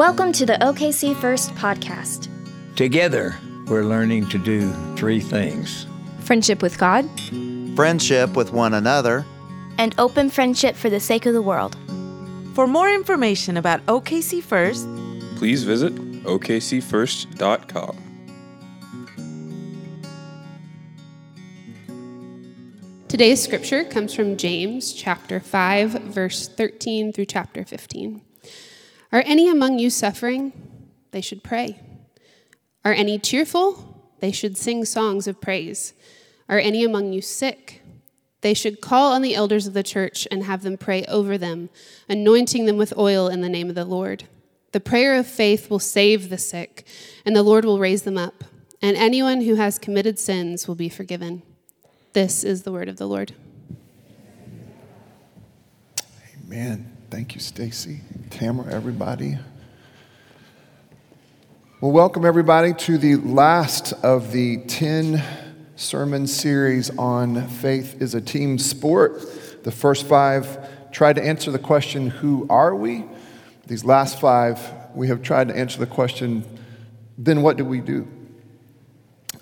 Welcome to the OKC First podcast. Together, we're learning to do three things friendship with God, friendship with one another, and open friendship for the sake of the world. For more information about OKC First, please visit okcfirst.com. Today's scripture comes from James chapter 5, verse 13 through chapter 15. Are any among you suffering? They should pray. Are any cheerful? They should sing songs of praise. Are any among you sick? They should call on the elders of the church and have them pray over them, anointing them with oil in the name of the Lord. The prayer of faith will save the sick, and the Lord will raise them up, and anyone who has committed sins will be forgiven. This is the word of the Lord. Amen. Thank you, Stacy, Tamara, everybody. Well, welcome everybody to the last of the 10 sermon series on faith is a team sport. The first five tried to answer the question, Who are we? These last five, we have tried to answer the question, Then what do we do?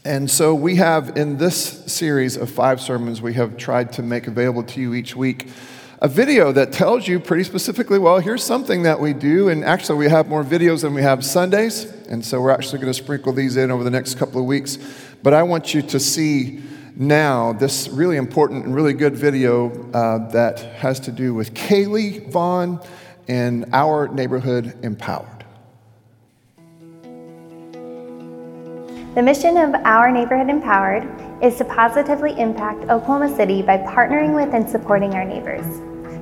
And so we have in this series of five sermons, we have tried to make available to you each week a video that tells you pretty specifically, well, here's something that we do. And actually, we have more videos than we have Sundays. And so we're actually going to sprinkle these in over the next couple of weeks. But I want you to see now this really important and really good video uh, that has to do with Kaylee Vaughn and our neighborhood empowered. The mission of Our Neighborhood Empowered is to positively impact Oklahoma City by partnering with and supporting our neighbors.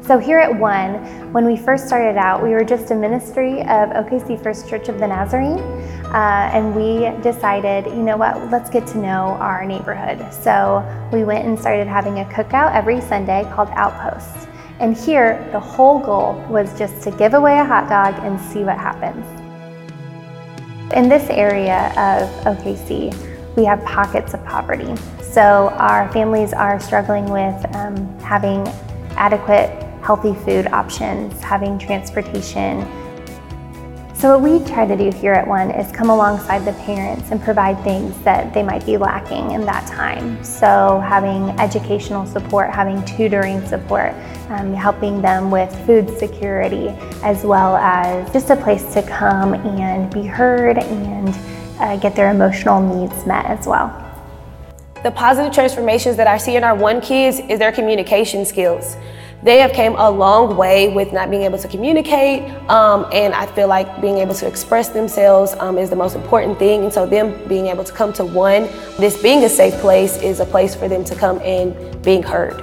So, here at One, when we first started out, we were just a ministry of OKC First Church of the Nazarene, uh, and we decided, you know what, let's get to know our neighborhood. So, we went and started having a cookout every Sunday called Outposts. And here, the whole goal was just to give away a hot dog and see what happens. In this area of OKC, we have pockets of poverty. So our families are struggling with um, having adequate, healthy food options, having transportation. So what we try to do here at One is come alongside the parents and provide things that they might be lacking in that time. So having educational support, having tutoring support, um, helping them with food security, as well as just a place to come and be heard and uh, get their emotional needs met as well. The positive transformations that I see in our one kids is their communication skills. They have came a long way with not being able to communicate, um, and I feel like being able to express themselves um, is the most important thing. And so, them being able to come to one, this being a safe place, is a place for them to come and being heard.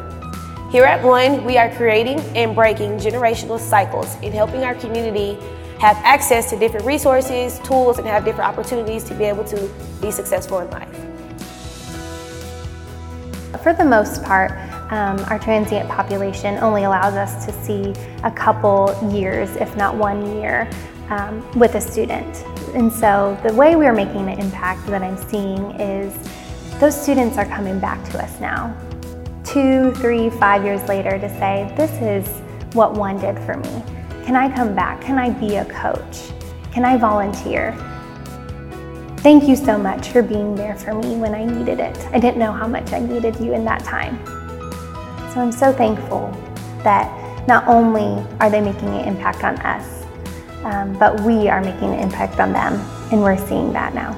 Here at One, we are creating and breaking generational cycles in helping our community have access to different resources, tools, and have different opportunities to be able to be successful in life. For the most part, um, our transient population only allows us to see a couple years, if not one year, um, with a student. And so the way we're making the impact that I'm seeing is those students are coming back to us now two, three, five years later to say, this is what one did for me. Can I come back? Can I be a coach? Can I volunteer? Thank you so much for being there for me when I needed it. I didn't know how much I needed you in that time. So I'm so thankful that not only are they making an impact on us, um, but we are making an impact on them, and we're seeing that now.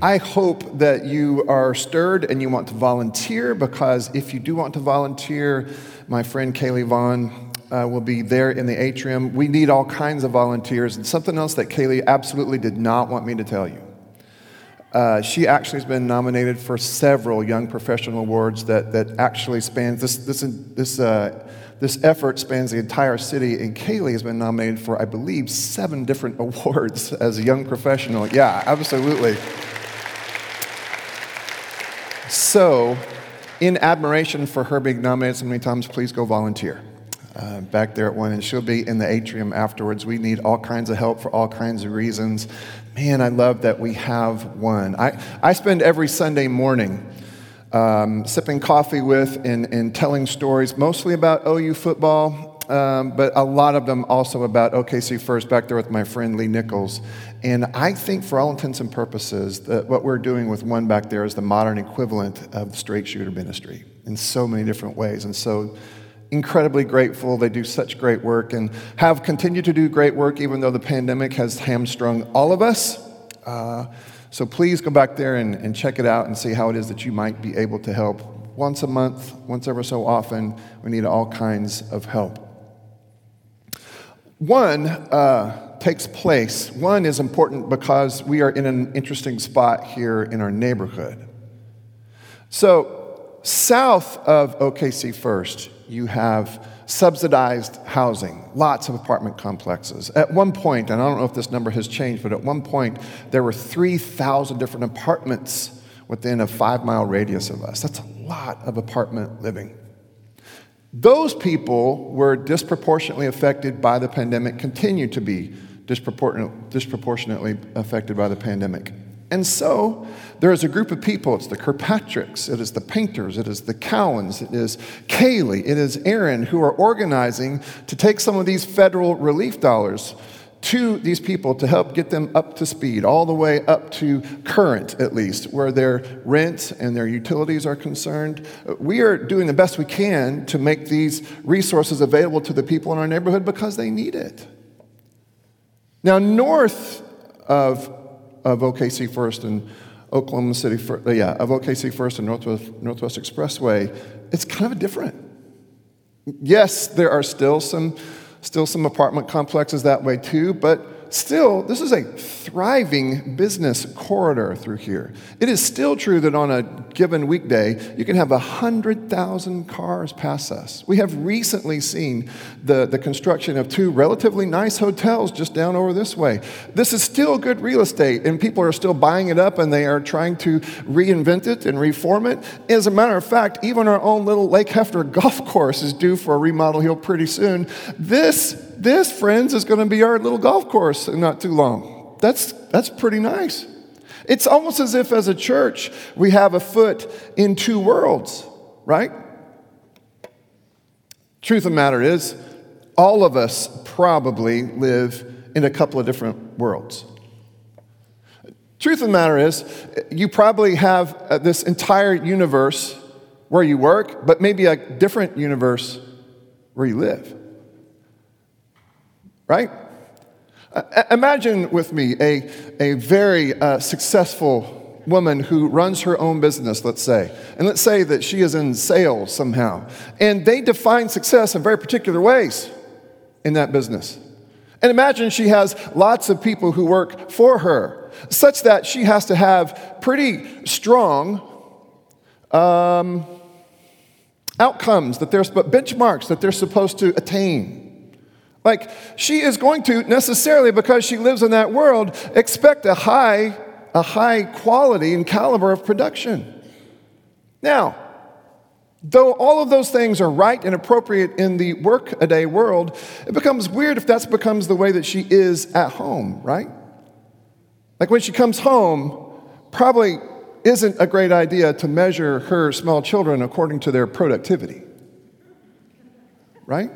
I hope that you are stirred and you want to volunteer because if you do want to volunteer, my friend Kaylee Vaughn uh, will be there in the atrium. We need all kinds of volunteers. And something else that Kaylee absolutely did not want me to tell you. Uh, she actually has been nominated for several young professional awards that, that actually spans this, this, this, uh, this effort spans the entire city. And Kaylee has been nominated for, I believe, seven different awards as a young professional. Yeah, absolutely. So, in admiration for her being nominated so many times, please go volunteer. Uh, back there at one, and she'll be in the atrium afterwards. We need all kinds of help for all kinds of reasons. Man, I love that we have one. I, I spend every Sunday morning um, sipping coffee with and, and telling stories, mostly about OU football, um, but a lot of them also about OKC First back there with my friend Lee Nichols. And I think, for all intents and purposes, that what we're doing with one back there is the modern equivalent of straight shooter ministry in so many different ways. And so, incredibly grateful. They do such great work and have continued to do great work, even though the pandemic has hamstrung all of us. Uh, so, please go back there and, and check it out and see how it is that you might be able to help. Once a month, once ever so often, we need all kinds of help. One uh, takes place. One is important because we are in an interesting spot here in our neighborhood. So, south of OKC First, you have subsidized housing, lots of apartment complexes. At one point, and I don't know if this number has changed, but at one point, there were 3,000 different apartments within a five mile radius of us. That's a lot of apartment living. Those people were disproportionately affected by the pandemic, continue to be disproportionately affected by the pandemic. And so there is a group of people. It's the Kirkpatricks, it is the painters, it is the Cowans, it is Kaylee, it is Aaron who are organizing to take some of these federal relief dollars to these people to help get them up to speed, all the way up to current, at least, where their rent and their utilities are concerned. We are doing the best we can to make these resources available to the people in our neighborhood because they need it. Now, north of, of OKC First and Oklahoma City, First, uh, yeah, of OKC First and Northwest, Northwest Expressway, it's kind of different. Yes, there are still some Still, some apartment complexes that way too, but still, this is a thriving business corridor through here. It is still true that on a given weekday, you can have 100,000 cars pass us. We have recently seen the, the construction of two relatively nice hotels just down over this way. This is still good real estate, and people are still buying it up and they are trying to reinvent it and reform it. As a matter of fact, even our own little Lake Hefner golf course is due for a remodel here pretty soon. This this, friends, is going to be our little golf course in not too long. That's, that's pretty nice. It's almost as if, as a church, we have a foot in two worlds, right? Truth of the matter is, all of us probably live in a couple of different worlds. Truth of the matter is, you probably have uh, this entire universe where you work, but maybe a different universe where you live right? Uh, imagine with me a, a very uh, successful woman who runs her own business, let's say. And let's say that she is in sales somehow. And they define success in very particular ways in that business. And imagine she has lots of people who work for her, such that she has to have pretty strong um, outcomes that they're benchmarks that they're supposed to attain. Like, she is going to necessarily, because she lives in that world, expect a high, a high quality and caliber of production. Now, though all of those things are right and appropriate in the work-a-day world, it becomes weird if that becomes the way that she is at home, right? Like when she comes home, probably isn't a great idea to measure her small children according to their productivity. Right?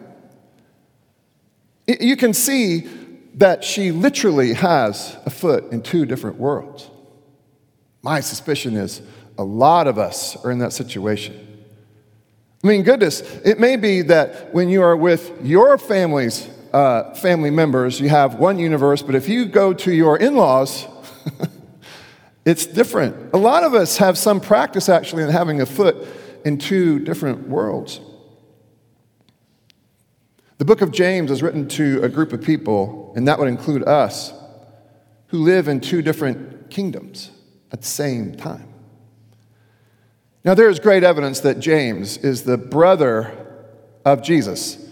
You can see that she literally has a foot in two different worlds. My suspicion is a lot of us are in that situation. I mean, goodness, it may be that when you are with your family's uh, family members, you have one universe, but if you go to your in laws, it's different. A lot of us have some practice actually in having a foot in two different worlds. The book of James is written to a group of people, and that would include us, who live in two different kingdoms at the same time. Now, there is great evidence that James is the brother of Jesus.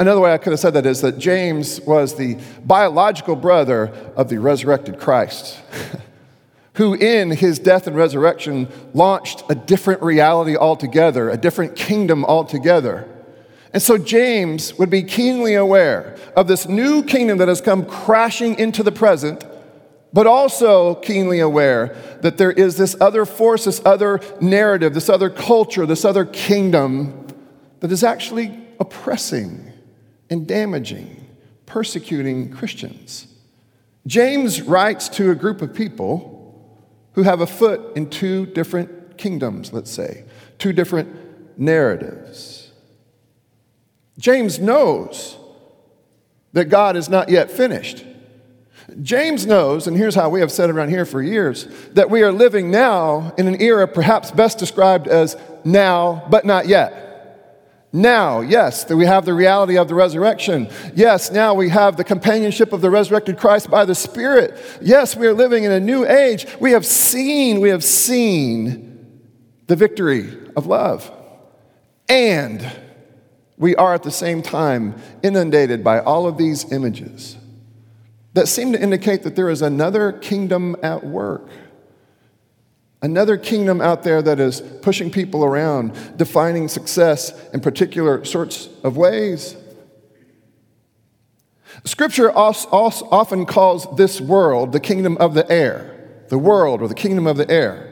Another way I could have said that is that James was the biological brother of the resurrected Christ, who in his death and resurrection launched a different reality altogether, a different kingdom altogether. And so James would be keenly aware of this new kingdom that has come crashing into the present but also keenly aware that there is this other force, this other narrative, this other culture, this other kingdom that is actually oppressing and damaging, persecuting Christians. James writes to a group of people who have a foot in two different kingdoms, let's say, two different narratives. James knows that God is not yet finished. James knows, and here's how we have said around here for years, that we are living now in an era perhaps best described as now, but not yet. Now, yes, that we have the reality of the resurrection. Yes, now we have the companionship of the resurrected Christ by the Spirit. Yes, we are living in a new age. We have seen, we have seen the victory of love. And we are at the same time inundated by all of these images that seem to indicate that there is another kingdom at work. Another kingdom out there that is pushing people around, defining success in particular sorts of ways. Scripture often calls this world the kingdom of the air, the world or the kingdom of the air.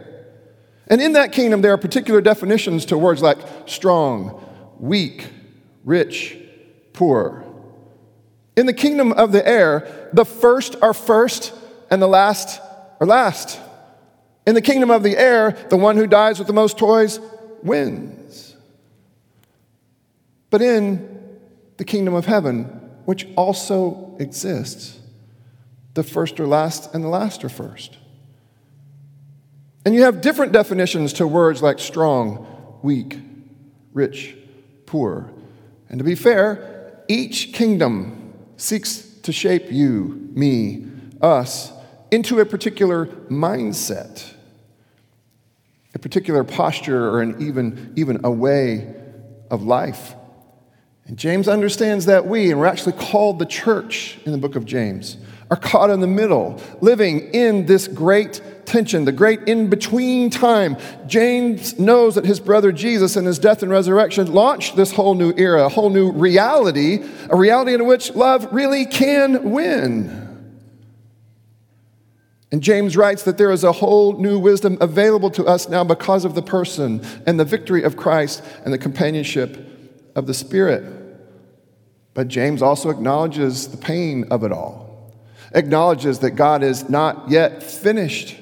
And in that kingdom, there are particular definitions to words like strong, weak, rich, poor. In the kingdom of the air, the first are first and the last are last. In the kingdom of the air, the one who dies with the most toys wins. But in the kingdom of heaven, which also exists, the first are last and the last are first. And you have different definitions to words like strong, weak, rich, poor. And to be fair, each kingdom seeks to shape you, me, us into a particular mindset a particular posture or an even, even a way of life. And James understands that we, and we're actually called the church in the book of James, are caught in the middle, living in this great tension, the great in between time. James knows that his brother Jesus and his death and resurrection launched this whole new era, a whole new reality, a reality in which love really can win. And James writes that there is a whole new wisdom available to us now because of the person and the victory of Christ and the companionship of the Spirit. But James also acknowledges the pain of it all, acknowledges that God is not yet finished.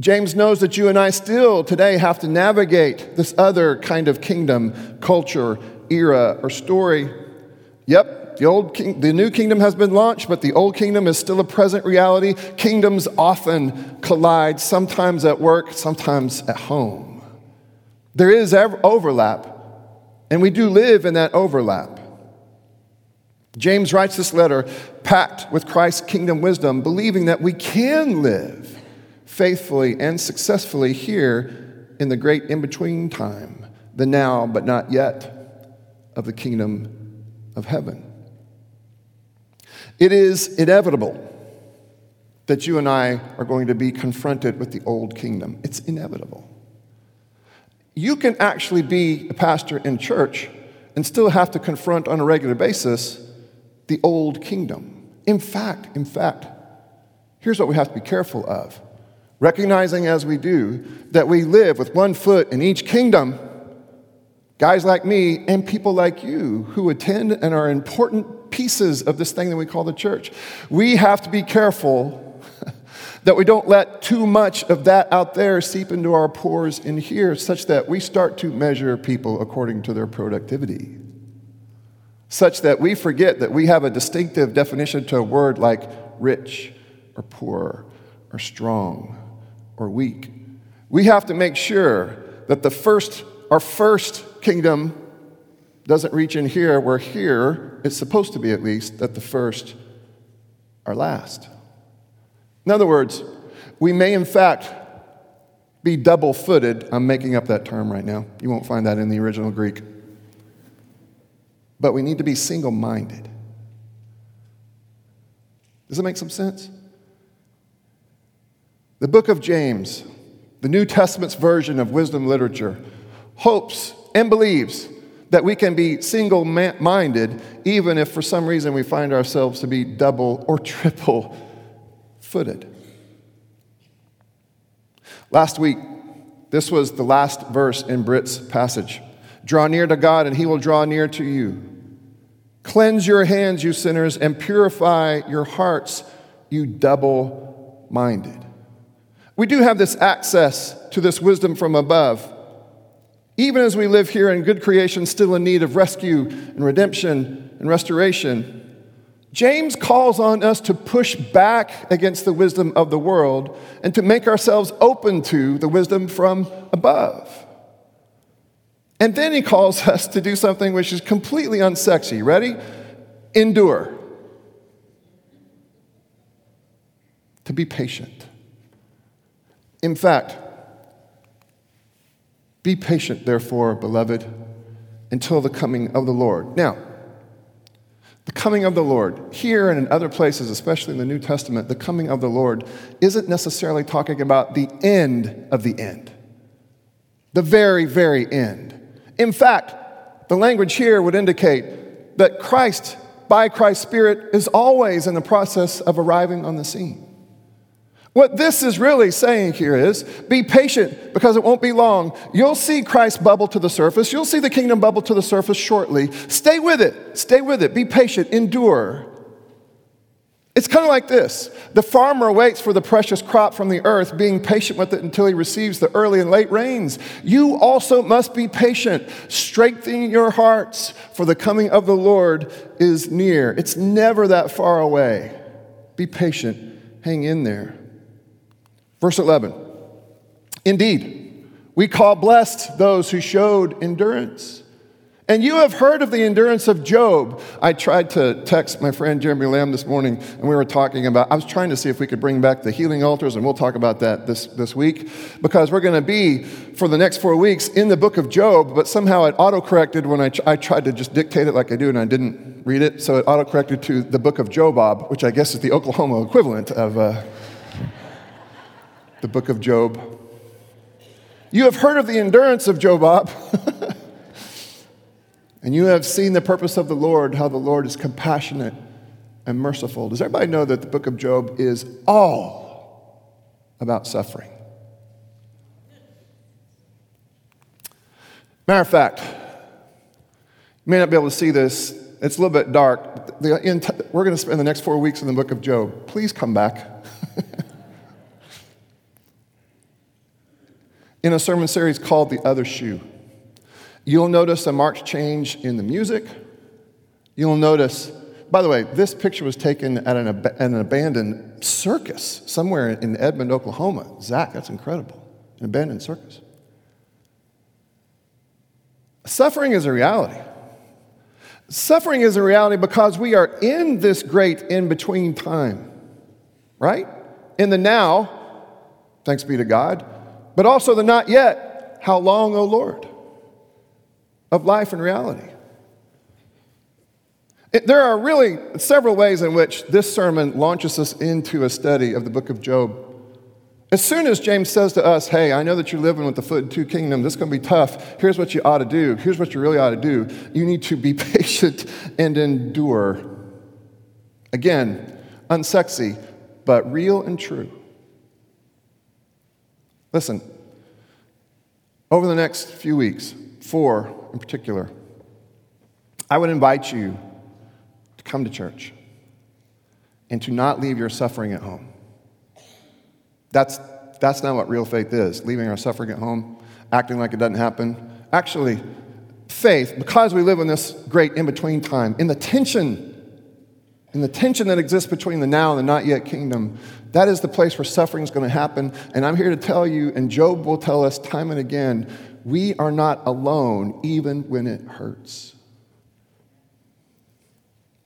James knows that you and I still today have to navigate this other kind of kingdom, culture, era, or story. Yep, the, old king, the new kingdom has been launched, but the old kingdom is still a present reality. Kingdoms often collide, sometimes at work, sometimes at home. There is overlap, and we do live in that overlap. James writes this letter packed with Christ's kingdom wisdom, believing that we can live faithfully and successfully here in the great in between time, the now but not yet of the kingdom of heaven. It is inevitable that you and I are going to be confronted with the old kingdom. It's inevitable. You can actually be a pastor in church and still have to confront on a regular basis the old kingdom. In fact, in fact, here's what we have to be careful of. Recognizing as we do that we live with one foot in each kingdom, guys like me and people like you who attend and are important pieces of this thing that we call the church. We have to be careful that we don't let too much of that out there seep into our pores in here, such that we start to measure people according to their productivity. Such that we forget that we have a distinctive definition to a word like rich or poor or strong or weak. We have to make sure that the first, our first kingdom doesn't reach in here, where here it's supposed to be at least that the first are last. In other words, we may in fact be double footed. I'm making up that term right now. You won't find that in the original Greek. But we need to be single minded. Does that make some sense? The book of James, the New Testament's version of wisdom literature, hopes and believes that we can be single minded, even if for some reason we find ourselves to be double or triple footed. Last week, this was the last verse in Brit's passage. Draw near to God, and he will draw near to you. Cleanse your hands, you sinners, and purify your hearts, you double minded. We do have this access to this wisdom from above. Even as we live here in good creation, still in need of rescue and redemption and restoration, James calls on us to push back against the wisdom of the world and to make ourselves open to the wisdom from above. And then he calls us to do something which is completely unsexy. Ready? Endure. To be patient. In fact, be patient, therefore, beloved, until the coming of the Lord. Now, the coming of the Lord, here and in other places, especially in the New Testament, the coming of the Lord isn't necessarily talking about the end of the end, the very, very end. In fact, the language here would indicate that Christ, by Christ's Spirit, is always in the process of arriving on the scene. What this is really saying here is be patient because it won't be long. You'll see Christ bubble to the surface. You'll see the kingdom bubble to the surface shortly. Stay with it. Stay with it. Be patient. Endure. It's kind of like this the farmer waits for the precious crop from the earth, being patient with it until he receives the early and late rains. You also must be patient, strengthening your hearts, for the coming of the Lord is near. It's never that far away. Be patient, hang in there. Verse 11 Indeed, we call blessed those who showed endurance. And you have heard of the endurance of Job. I tried to text my friend Jeremy Lamb this morning, and we were talking about, I was trying to see if we could bring back the healing altars, and we'll talk about that this, this week, because we're going to be, for the next four weeks, in the book of Job, but somehow it auto-corrected when I, I tried to just dictate it like I do, and I didn't read it, so it auto-corrected to the book of Jobob, which I guess is the Oklahoma equivalent of uh, the book of Job. You have heard of the endurance of Jobob. And you have seen the purpose of the Lord, how the Lord is compassionate and merciful. Does everybody know that the book of Job is all about suffering? Matter of fact, you may not be able to see this. It's a little bit dark. we're going to spend the next four weeks in the book of Job. Please come back. In a sermon series called The Other Shoe. You'll notice a marked change in the music. You'll notice, by the way, this picture was taken at an, ab- an abandoned circus somewhere in Edmond, Oklahoma. Zach, that's incredible. An abandoned circus. Suffering is a reality. Suffering is a reality because we are in this great in between time, right? In the now, thanks be to God, but also the not yet, how long, O Lord? of life and reality. It, there are really several ways in which this sermon launches us into a study of the book of Job. As soon as James says to us, Hey, I know that you're living with the foot in two kingdoms, this is going to be tough. Here's what you ought to do. Here's what you really ought to do. You need to be patient and endure. Again, unsexy, but real and true. Listen, over the next few weeks, four in particular, I would invite you to come to church and to not leave your suffering at home. That's, that's not what real faith is, leaving our suffering at home, acting like it doesn't happen. Actually, faith, because we live in this great in between time, in the tension, in the tension that exists between the now and the not yet kingdom, that is the place where suffering is going to happen. And I'm here to tell you, and Job will tell us time and again, we are not alone even when it hurts.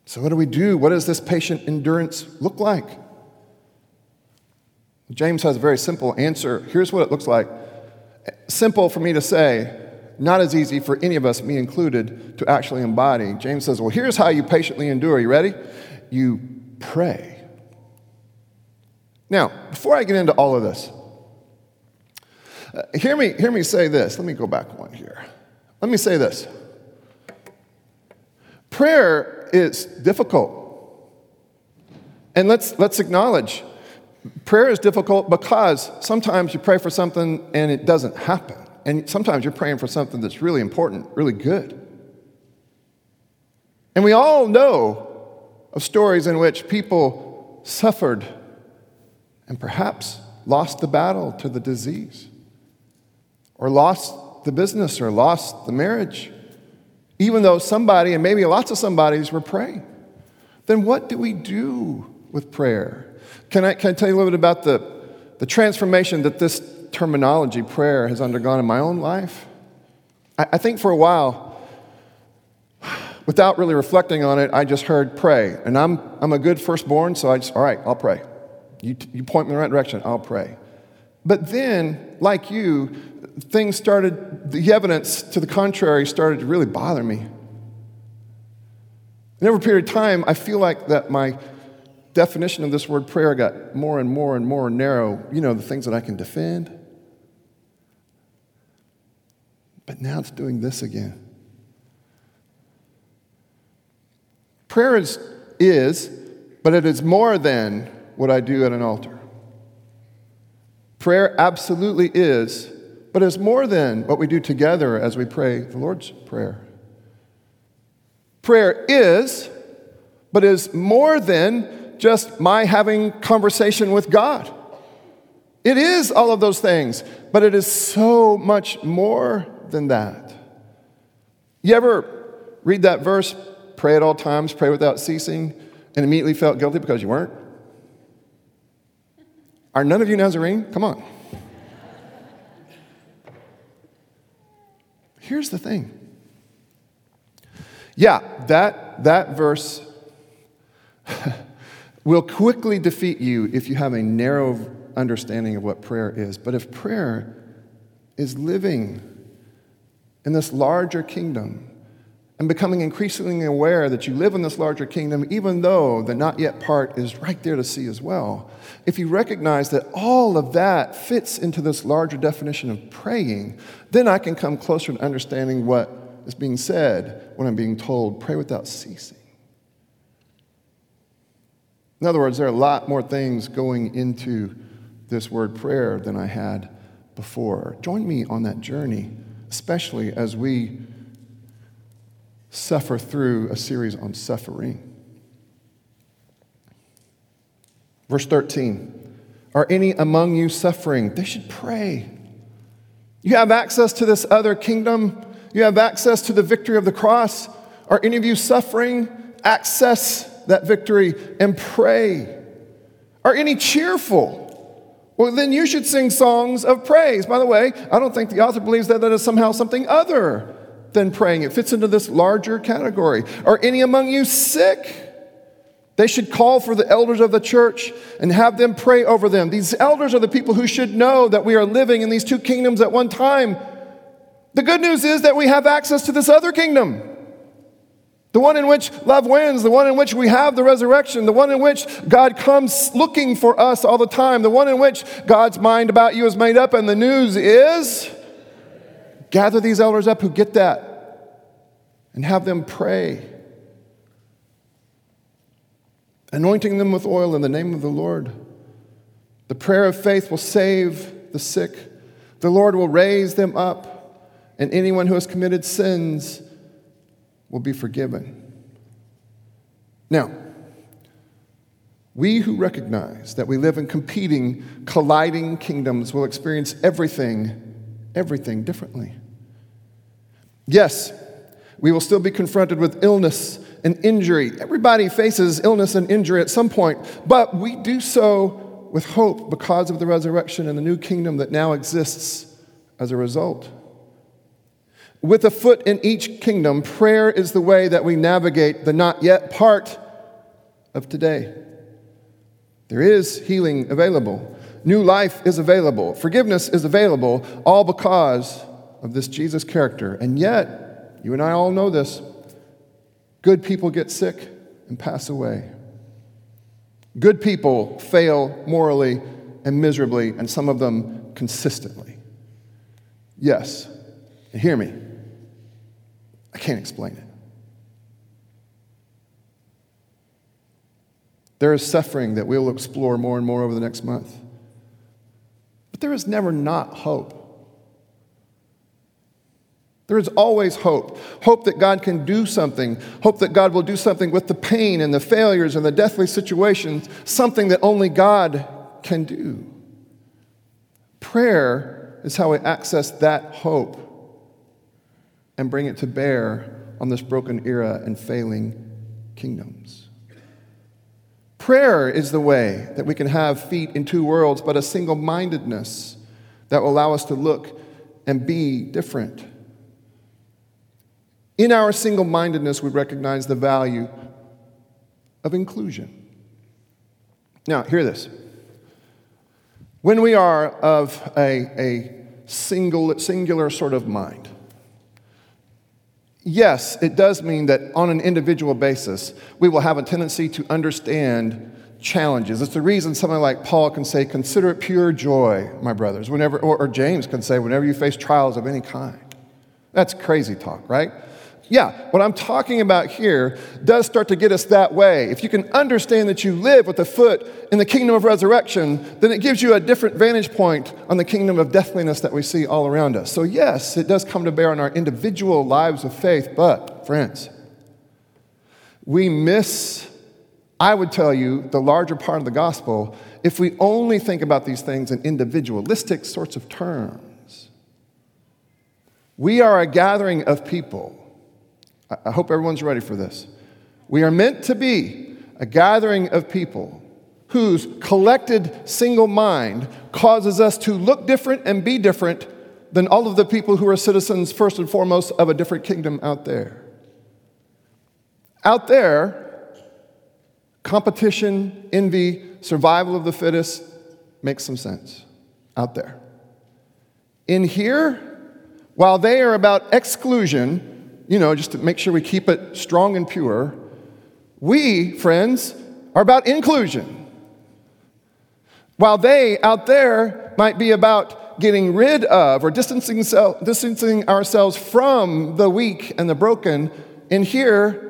So, what do we do? What does this patient endurance look like? James has a very simple answer. Here's what it looks like simple for me to say, not as easy for any of us, me included, to actually embody. James says, Well, here's how you patiently endure. You ready? You pray. Now, before I get into all of this, uh, hear, me, hear me say this. Let me go back one here. Let me say this. Prayer is difficult. And let's, let's acknowledge prayer is difficult because sometimes you pray for something and it doesn't happen. And sometimes you're praying for something that's really important, really good. And we all know of stories in which people suffered and perhaps lost the battle to the disease, or lost the business, or lost the marriage, even though somebody, and maybe lots of somebodies, were praying. Then what do we do with prayer? Can I, can I tell you a little bit about the, the transformation that this terminology, prayer, has undergone in my own life? I, I think for a while, without really reflecting on it, I just heard pray. And I'm, I'm a good firstborn, so I just, all right, I'll pray. You, you point me in the right direction, I'll pray. But then, like you, things started, the evidence to the contrary started to really bother me. And over a period of time, I feel like that my definition of this word prayer got more and more and more narrow. You know, the things that I can defend. But now it's doing this again. Prayer is, is, but it is more than what I do at an altar. Prayer absolutely is, but it's more than what we do together as we pray the Lord's Prayer. Prayer is, but is more than just my having conversation with God. It is all of those things, but it is so much more than that. You ever read that verse, pray at all times, pray without ceasing, and immediately felt guilty because you weren't? Are none of you Nazarene? Come on. Here's the thing. Yeah, that, that verse will quickly defeat you if you have a narrow understanding of what prayer is. But if prayer is living in this larger kingdom, and becoming increasingly aware that you live in this larger kingdom, even though the not yet part is right there to see as well. If you recognize that all of that fits into this larger definition of praying, then I can come closer to understanding what is being said when I'm being told, pray without ceasing. In other words, there are a lot more things going into this word prayer than I had before. Join me on that journey, especially as we suffer through a series on suffering. Verse 13 Are any among you suffering? They should pray. You have access to this other kingdom, you have access to the victory of the cross. Are any of you suffering? Access that victory and pray. Are any cheerful? Well, then you should sing songs of praise. By the way, I don't think the author believes that that is somehow something other than praying. It fits into this larger category. Are any among you sick? They should call for the elders of the church and have them pray over them. These elders are the people who should know that we are living in these two kingdoms at one time. The good news is that we have access to this other kingdom. The one in which love wins, the one in which we have the resurrection, the one in which God comes looking for us all the time, the one in which God's mind about you is made up, and the news is Gather these elders up who get that and have them pray, anointing them with oil in the name of the Lord. The prayer of faith will save the sick, the Lord will raise them up, and anyone who has committed sins will be forgiven. Now, we who recognize that we live in competing, colliding kingdoms will experience everything everything differently. Yes, we will still be confronted with illness and injury. Everybody faces illness and injury at some point, but we do so with hope because of the resurrection and the new kingdom that now exists as a result. With a foot in each kingdom, prayer is the way that we navigate the not yet part of today. There is healing available. New life is available. Forgiveness is available, all because of this Jesus character. And yet, you and I all know this good people get sick and pass away. Good people fail morally and miserably, and some of them consistently. Yes, and hear me, I can't explain it. There is suffering that we'll explore more and more over the next month. But there is never not hope. There is always hope. Hope that God can do something. Hope that God will do something with the pain and the failures and the deathly situations, something that only God can do. Prayer is how we access that hope and bring it to bear on this broken era and failing kingdoms. Prayer is the way that we can have feet in two worlds, but a single mindedness that will allow us to look and be different. In our single mindedness, we recognize the value of inclusion. Now, hear this. When we are of a, a single, singular sort of mind, yes, it does mean that on an individual basis, we will have a tendency to understand challenges. It's the reason someone like Paul can say, Consider it pure joy, my brothers, whenever, or, or James can say, whenever you face trials of any kind. That's crazy talk, right? Yeah, what I'm talking about here does start to get us that way. If you can understand that you live with a foot in the kingdom of resurrection, then it gives you a different vantage point on the kingdom of deathliness that we see all around us. So, yes, it does come to bear on our individual lives of faith, but, friends, we miss, I would tell you, the larger part of the gospel if we only think about these things in individualistic sorts of terms. We are a gathering of people I hope everyone's ready for this. We are meant to be a gathering of people whose collected single mind causes us to look different and be different than all of the people who are citizens, first and foremost, of a different kingdom out there. Out there, competition, envy, survival of the fittest makes some sense. Out there. In here, while they are about exclusion, you know, just to make sure we keep it strong and pure, we, friends, are about inclusion. While they out there might be about getting rid of or distancing, distancing ourselves from the weak and the broken, in here,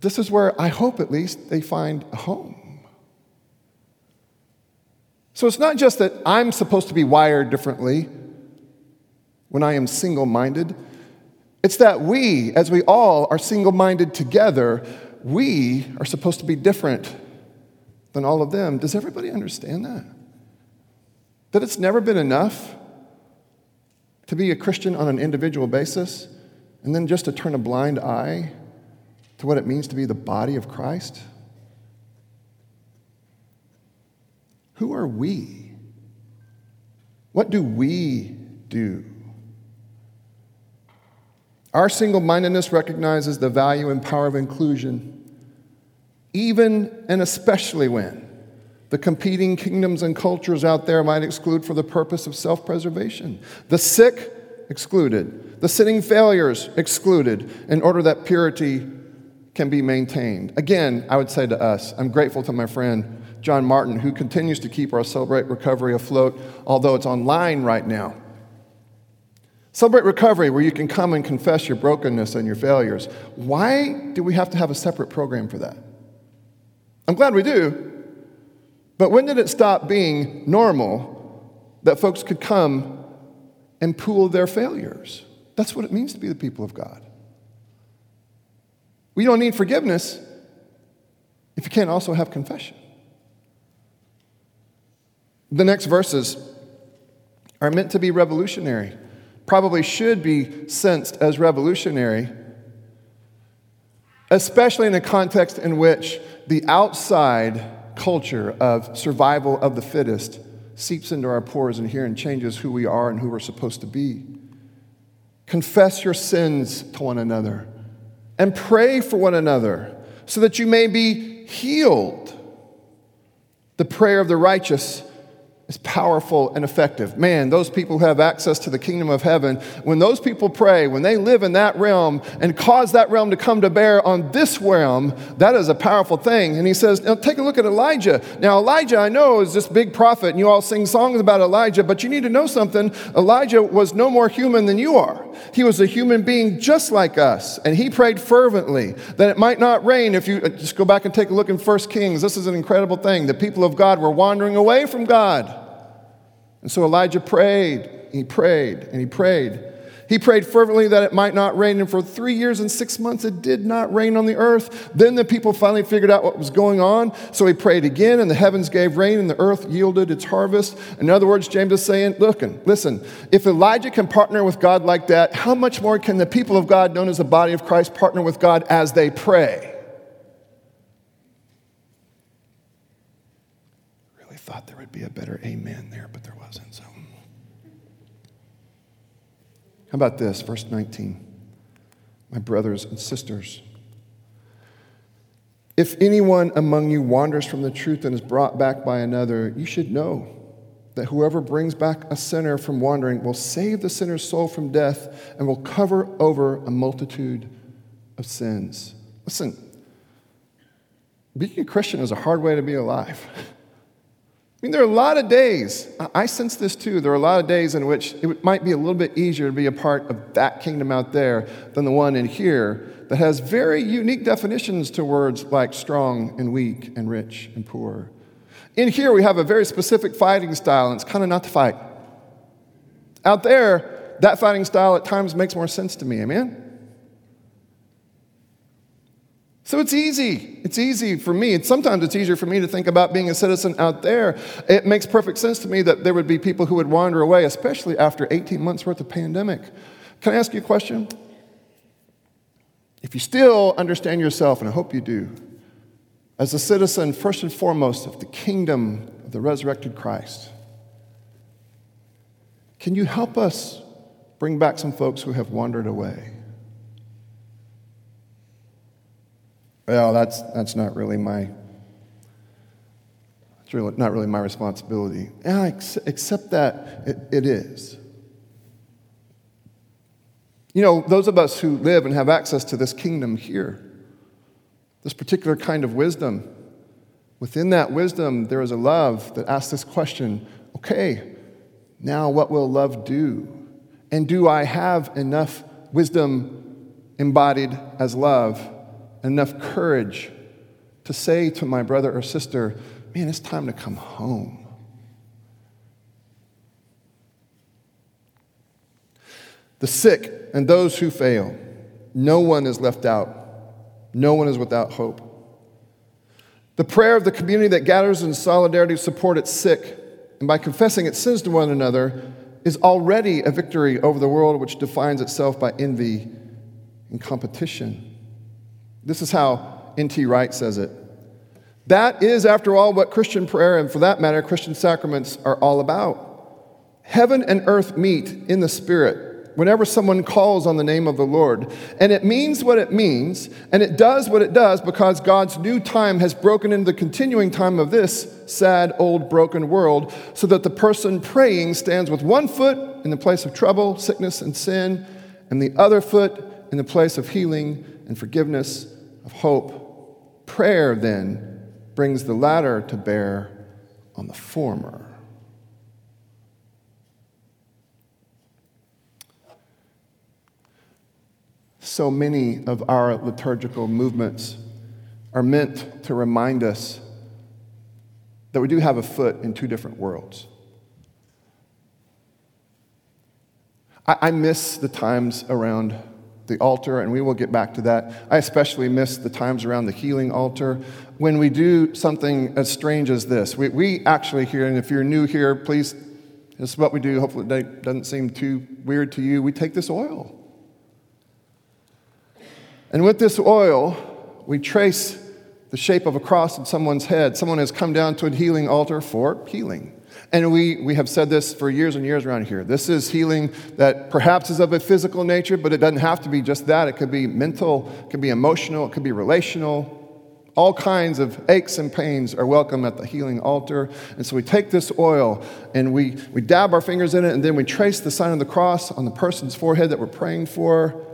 this is where I hope at least they find a home. So it's not just that I'm supposed to be wired differently when I am single minded. It's that we, as we all are single minded together, we are supposed to be different than all of them. Does everybody understand that? That it's never been enough to be a Christian on an individual basis and then just to turn a blind eye to what it means to be the body of Christ? Who are we? What do we do? Our single mindedness recognizes the value and power of inclusion, even and especially when the competing kingdoms and cultures out there might exclude for the purpose of self preservation. The sick excluded, the sinning failures excluded, in order that purity can be maintained. Again, I would say to us, I'm grateful to my friend John Martin, who continues to keep our Celebrate Recovery afloat, although it's online right now. Celebrate recovery, where you can come and confess your brokenness and your failures. Why do we have to have a separate program for that? I'm glad we do. But when did it stop being normal that folks could come and pool their failures? That's what it means to be the people of God. We don't need forgiveness if you can't also have confession. The next verses are meant to be revolutionary probably should be sensed as revolutionary, especially in a context in which the outside culture of survival of the fittest seeps into our pores and here and changes who we are and who we're supposed to be. Confess your sins to one another and pray for one another so that you may be healed. The prayer of the righteous is powerful and effective. Man, those people who have access to the kingdom of heaven, when those people pray, when they live in that realm and cause that realm to come to bear on this realm, that is a powerful thing. And he says, now take a look at Elijah. Now, Elijah, I know, is this big prophet, and you all sing songs about Elijah, but you need to know something. Elijah was no more human than you are. He was a human being just like us, and he prayed fervently that it might not rain. If you uh, just go back and take a look in 1 Kings, this is an incredible thing. The people of God were wandering away from God. And so Elijah prayed, and he prayed, and he prayed. He prayed fervently that it might not rain, and for three years and six months it did not rain on the earth. Then the people finally figured out what was going on, so he prayed again, and the heavens gave rain, and the earth yielded its harvest. In other words, James is saying, Look, listen, if Elijah can partner with God like that, how much more can the people of God, known as the body of Christ, partner with God as they pray? Really thought there would be a better amen there, but there wasn't, so. How about this, verse 19? My brothers and sisters, if anyone among you wanders from the truth and is brought back by another, you should know that whoever brings back a sinner from wandering will save the sinner's soul from death and will cover over a multitude of sins. Listen, being a Christian is a hard way to be alive. I mean, there are a lot of days, I sense this too, there are a lot of days in which it might be a little bit easier to be a part of that kingdom out there than the one in here that has very unique definitions to words like strong and weak and rich and poor. In here, we have a very specific fighting style, and it's kind of not to fight. Out there, that fighting style at times makes more sense to me, amen? So it's easy. It's easy for me. And sometimes it's easier for me to think about being a citizen out there. It makes perfect sense to me that there would be people who would wander away, especially after 18 months worth of pandemic. Can I ask you a question? If you still understand yourself, and I hope you do, as a citizen, first and foremost, of the kingdom of the resurrected Christ, can you help us bring back some folks who have wandered away? Well, that's, that's not really my, it's really, not really my responsibility. Yeah, except that it, it is. You know, those of us who live and have access to this kingdom here, this particular kind of wisdom, within that wisdom, there is a love that asks this question okay, now what will love do? And do I have enough wisdom embodied as love enough courage to say to my brother or sister, man, it's time to come home. The sick and those who fail, no one is left out. No one is without hope. The prayer of the community that gathers in solidarity to support its sick and by confessing its sins to one another is already a victory over the world which defines itself by envy and competition. This is how N.T. Wright says it. That is, after all, what Christian prayer and, for that matter, Christian sacraments are all about. Heaven and earth meet in the Spirit whenever someone calls on the name of the Lord. And it means what it means, and it does what it does because God's new time has broken into the continuing time of this sad, old, broken world, so that the person praying stands with one foot in the place of trouble, sickness, and sin, and the other foot in the place of healing and forgiveness of hope. Prayer, then, brings the latter to bear on the former. So many of our liturgical movements are meant to remind us that we do have a foot in two different worlds. I, miss the times around the altar, and we will get back to that. I especially miss the times around the healing altar when we do something as strange as this. We, we actually here, and if you're new here, please, this is what we do. Hopefully, it doesn't seem too weird to you. We take this oil. And with this oil, we trace the shape of a cross in someone's head. Someone has come down to a healing altar for healing. And we, we have said this for years and years around here. This is healing that perhaps is of a physical nature, but it doesn't have to be just that. It could be mental, it could be emotional, it could be relational. All kinds of aches and pains are welcome at the healing altar. And so we take this oil and we, we dab our fingers in it, and then we trace the sign of the cross on the person's forehead that we're praying for.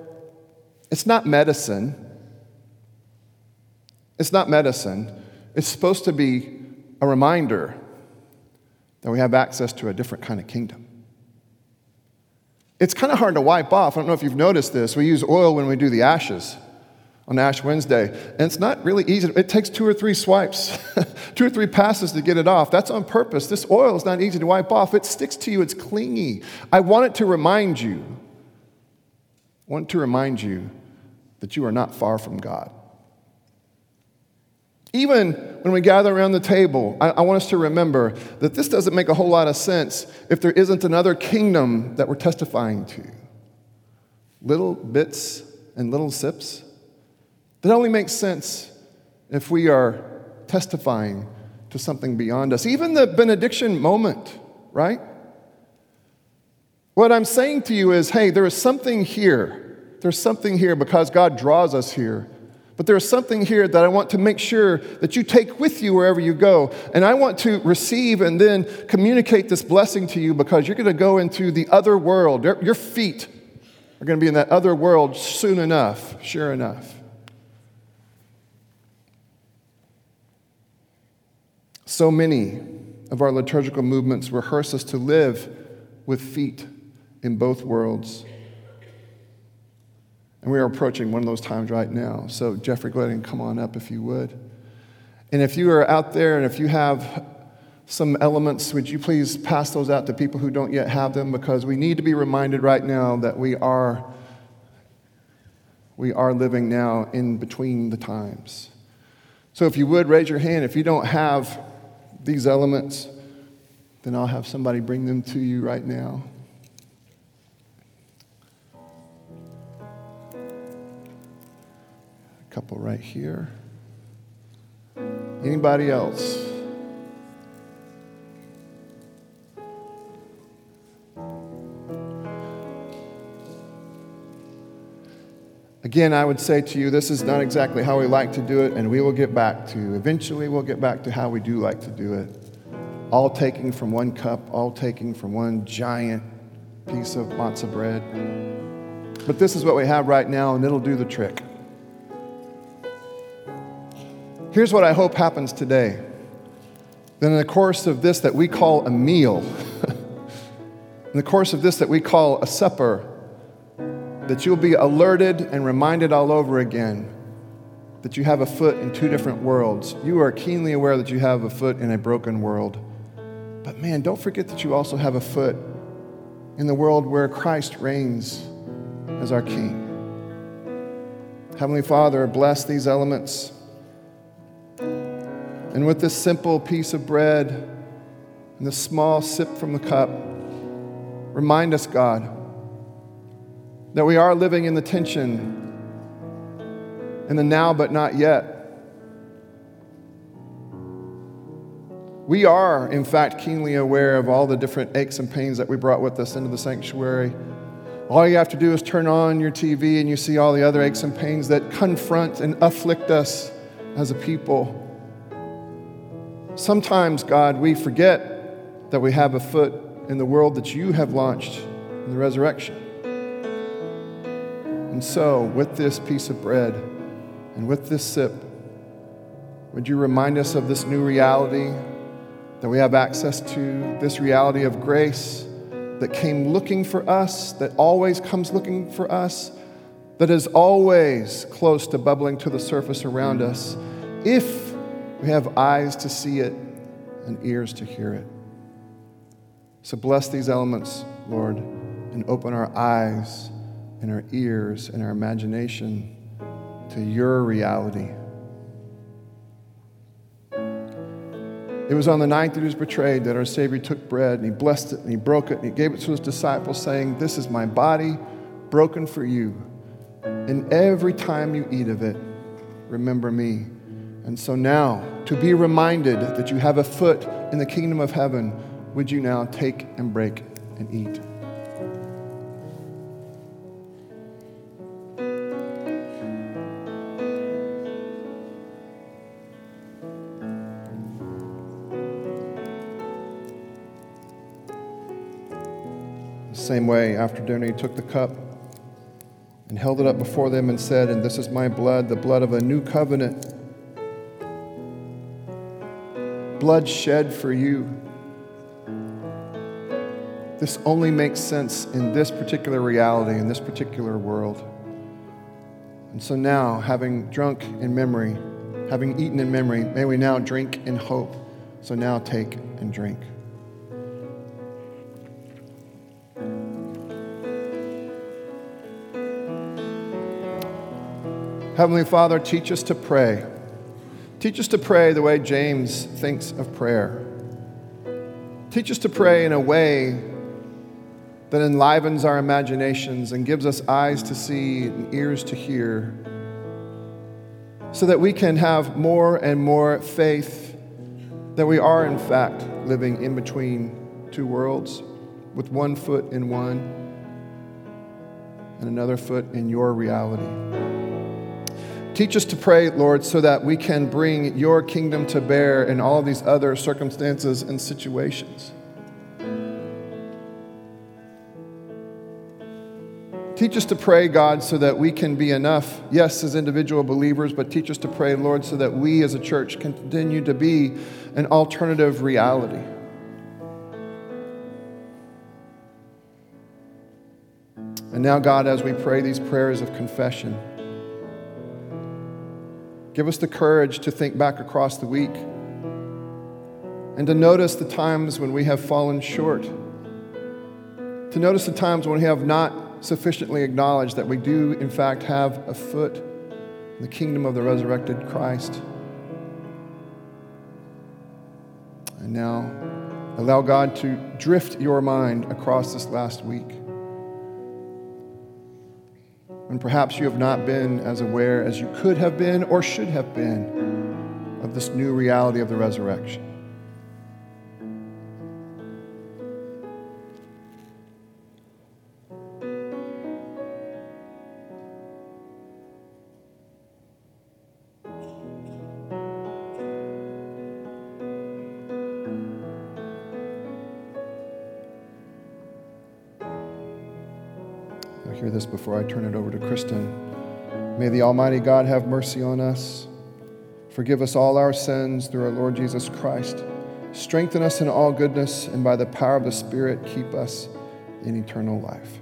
It's not medicine. It's not medicine. It's supposed to be a reminder that we have access to a different kind of kingdom. It's kind of hard to wipe off. I don't know if you've noticed this. We use oil when we do the ashes on Ash Wednesday, and it's not really easy. It takes two or three swipes, two or three passes to get it off. That's on purpose. This oil is not easy to wipe off. It sticks to you, it's clingy. I want it to remind you, I want to remind you that you are not far from God. Even when we gather around the table, I, I, want us to remember that this doesn't make a whole lot of sense if there isn't another kingdom that we're testifying to. Little bits and little sips. That only makes sense if we are testifying to something beyond us. Even the benediction moment, right? What I'm saying to you is hey, there is something here. There's something here because God draws us here but there's something here that I want to make sure that you take with you wherever you go. And I want to receive and then communicate this blessing to you because you're going to go into the other world. Your feet are going to be in that other world soon enough, sure enough. So many of our liturgical movements rehearse us to live with feet in both worlds. And we are approaching one of those times right now. So, Jeffrey, go ahead and come on up if you would. And if you are out there and if you have some elements, would you please pass those out to people who don't yet have them? Because we need to be reminded right now that we are, we are living now in between the times. So, if you would raise your hand, if you don't have these elements, then I'll have somebody bring them to you right now. Couple right here. Anybody else? Again, I would say to you, this is not exactly how we like to do it, and we will get back to. Eventually, we'll get back to how we do like to do it. All taking from one cup, all taking from one giant piece of matzah bread. But this is what we have right now, and it'll do the trick. Here's what I hope happens today. Then, in the course of this that we call a meal, in the course of this that we call a supper, that you'll be alerted and reminded all over again that you have a foot in two different worlds. You are keenly aware that you have a foot in a broken world. But man, don't forget that you also have a foot in the world where Christ reigns as our King. Heavenly Father, bless these elements. And with this simple piece of bread and this small sip from the cup, remind us, God, that we are living in the tension in the now but not yet. We are, in fact, keenly aware of all the different aches and pains that we brought with us into the sanctuary. All you have to do is turn on your TV and you see all the other aches and pains that confront and afflict us as a people. Sometimes, God, we forget that we have a foot in the world that you have launched in the resurrection. And so, with this piece of bread and with this sip, would you remind us of this new reality that we have access to, this reality of grace that came looking for us, that always comes looking for us, that is always close to bubbling to the surface around us, if we have eyes to see it and ears to hear it. So bless these elements, Lord, and open our eyes and our ears and our imagination to your reality. It was on the night that he was betrayed that our Savior took bread and he blessed it and he broke it and he gave it to his disciples, saying, This is my body broken for you. And every time you eat of it, remember me. And so now, to be reminded that you have a foot in the kingdom of heaven, would you now take and break and eat? The same way, after dinner, he took the cup and held it up before them and said, And this is my blood, the blood of a new covenant blood shed for you. This only makes sense in this particular reality, in this particular world. And so now, having drunk in memory, having eaten in memory, may we now drink in hope. So now take and drink. Heavenly Father, teach us to pray. Teach us to pray the way James thinks of prayer. Teach us to pray in a way that enlivens our imaginations and gives us eyes to see and ears to hear, so that we can have more and more faith that we are, in fact, living in between two worlds with one foot in one and another foot in your reality. Teach us to pray, Lord, so that we can bring your kingdom to bear in all these other circumstances and situations. Teach us to pray, God, so that we can be enough, yes, as individual believers, but teach us to pray, Lord, so that we as a church continue to be an alternative reality. And now, God, as we pray these prayers of confession, Give us the courage to think back across the week and to notice the times when we have fallen short. To notice the times when we have not sufficiently acknowledged that we do, in fact, have a foot in the kingdom of the resurrected Christ. And now, allow God to drift your mind across this last week. And perhaps you have not been as aware as you could have been or should have been of this new reality of the resurrection. Before I turn it over to Kristen. May the Almighty God have mercy on us, forgive us all our sins through our Lord Jesus Christ, strengthen us in all goodness, and by the power of the Spirit, keep us in eternal life.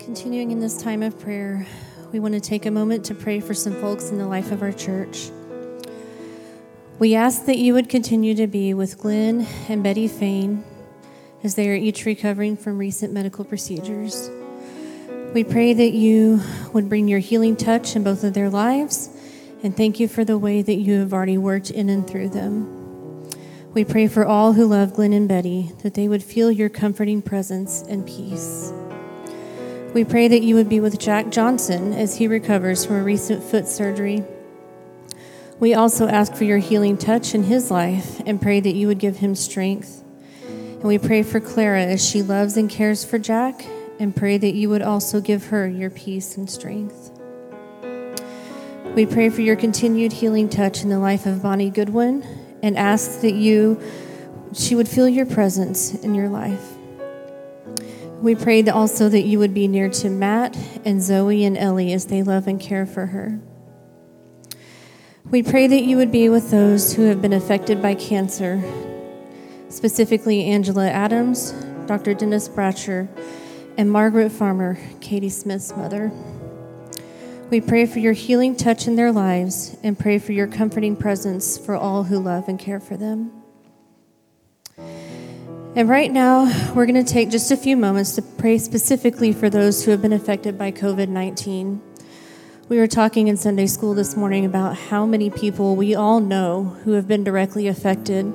Continuing in this time of prayer, we want to take a moment to pray for some folks in the life of our church. We ask that you would continue to be with Glenn and Betty Fain as they are each recovering from recent medical procedures. We pray that you would bring your healing touch in both of their lives, and thank you for the way that you have already worked in and through them. We pray for all who love Glenn and Betty that they would feel your comforting presence and peace. We pray that you would be with Jack Johnson as he recovers from a recent foot surgery. We also ask for your healing touch in his life and pray that you would give him strength and we pray for Clara as she loves and cares for Jack, and pray that you would also give her your peace and strength. We pray for your continued healing touch in the life of Bonnie Goodwin and ask that you she would feel your presence in your life. We pray that also that you would be near to Matt and Zoe and Ellie as they love and care for her. We pray that you would be with those who have been affected by cancer specifically Angela Adams, Dr. Dennis Bratcher, and Margaret Farmer, Katie Smith's mother. We pray for your healing touch in their lives and pray for your comforting presence for all who love and care for them. And right now, we're going to take just a few moments to pray specifically for those who have been affected by COVID 19. We were talking in Sunday school this morning about how many people we all know who have been directly affected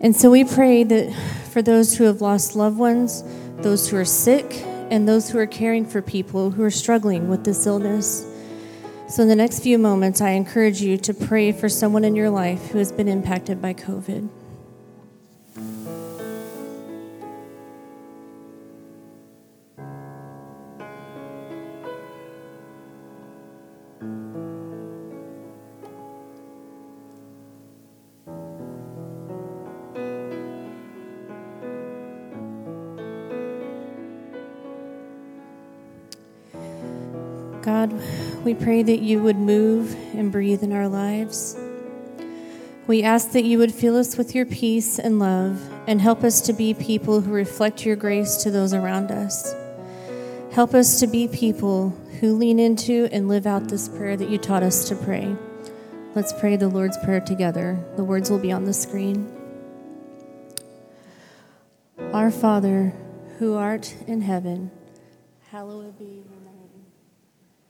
and so we pray that for those who have lost loved ones, those who are sick, and those who are caring for people who are struggling with this illness. So, in the next few moments, I encourage you to pray for someone in your life who has been impacted by COVID. Pray that you would move and breathe in our lives. We ask that you would fill us with your peace and love and help us to be people who reflect your grace to those around us. Help us to be people who lean into and live out this prayer that you taught us to pray. Let's pray the Lord's Prayer together. The words will be on the screen. Our Father, who art in heaven, hallowed be.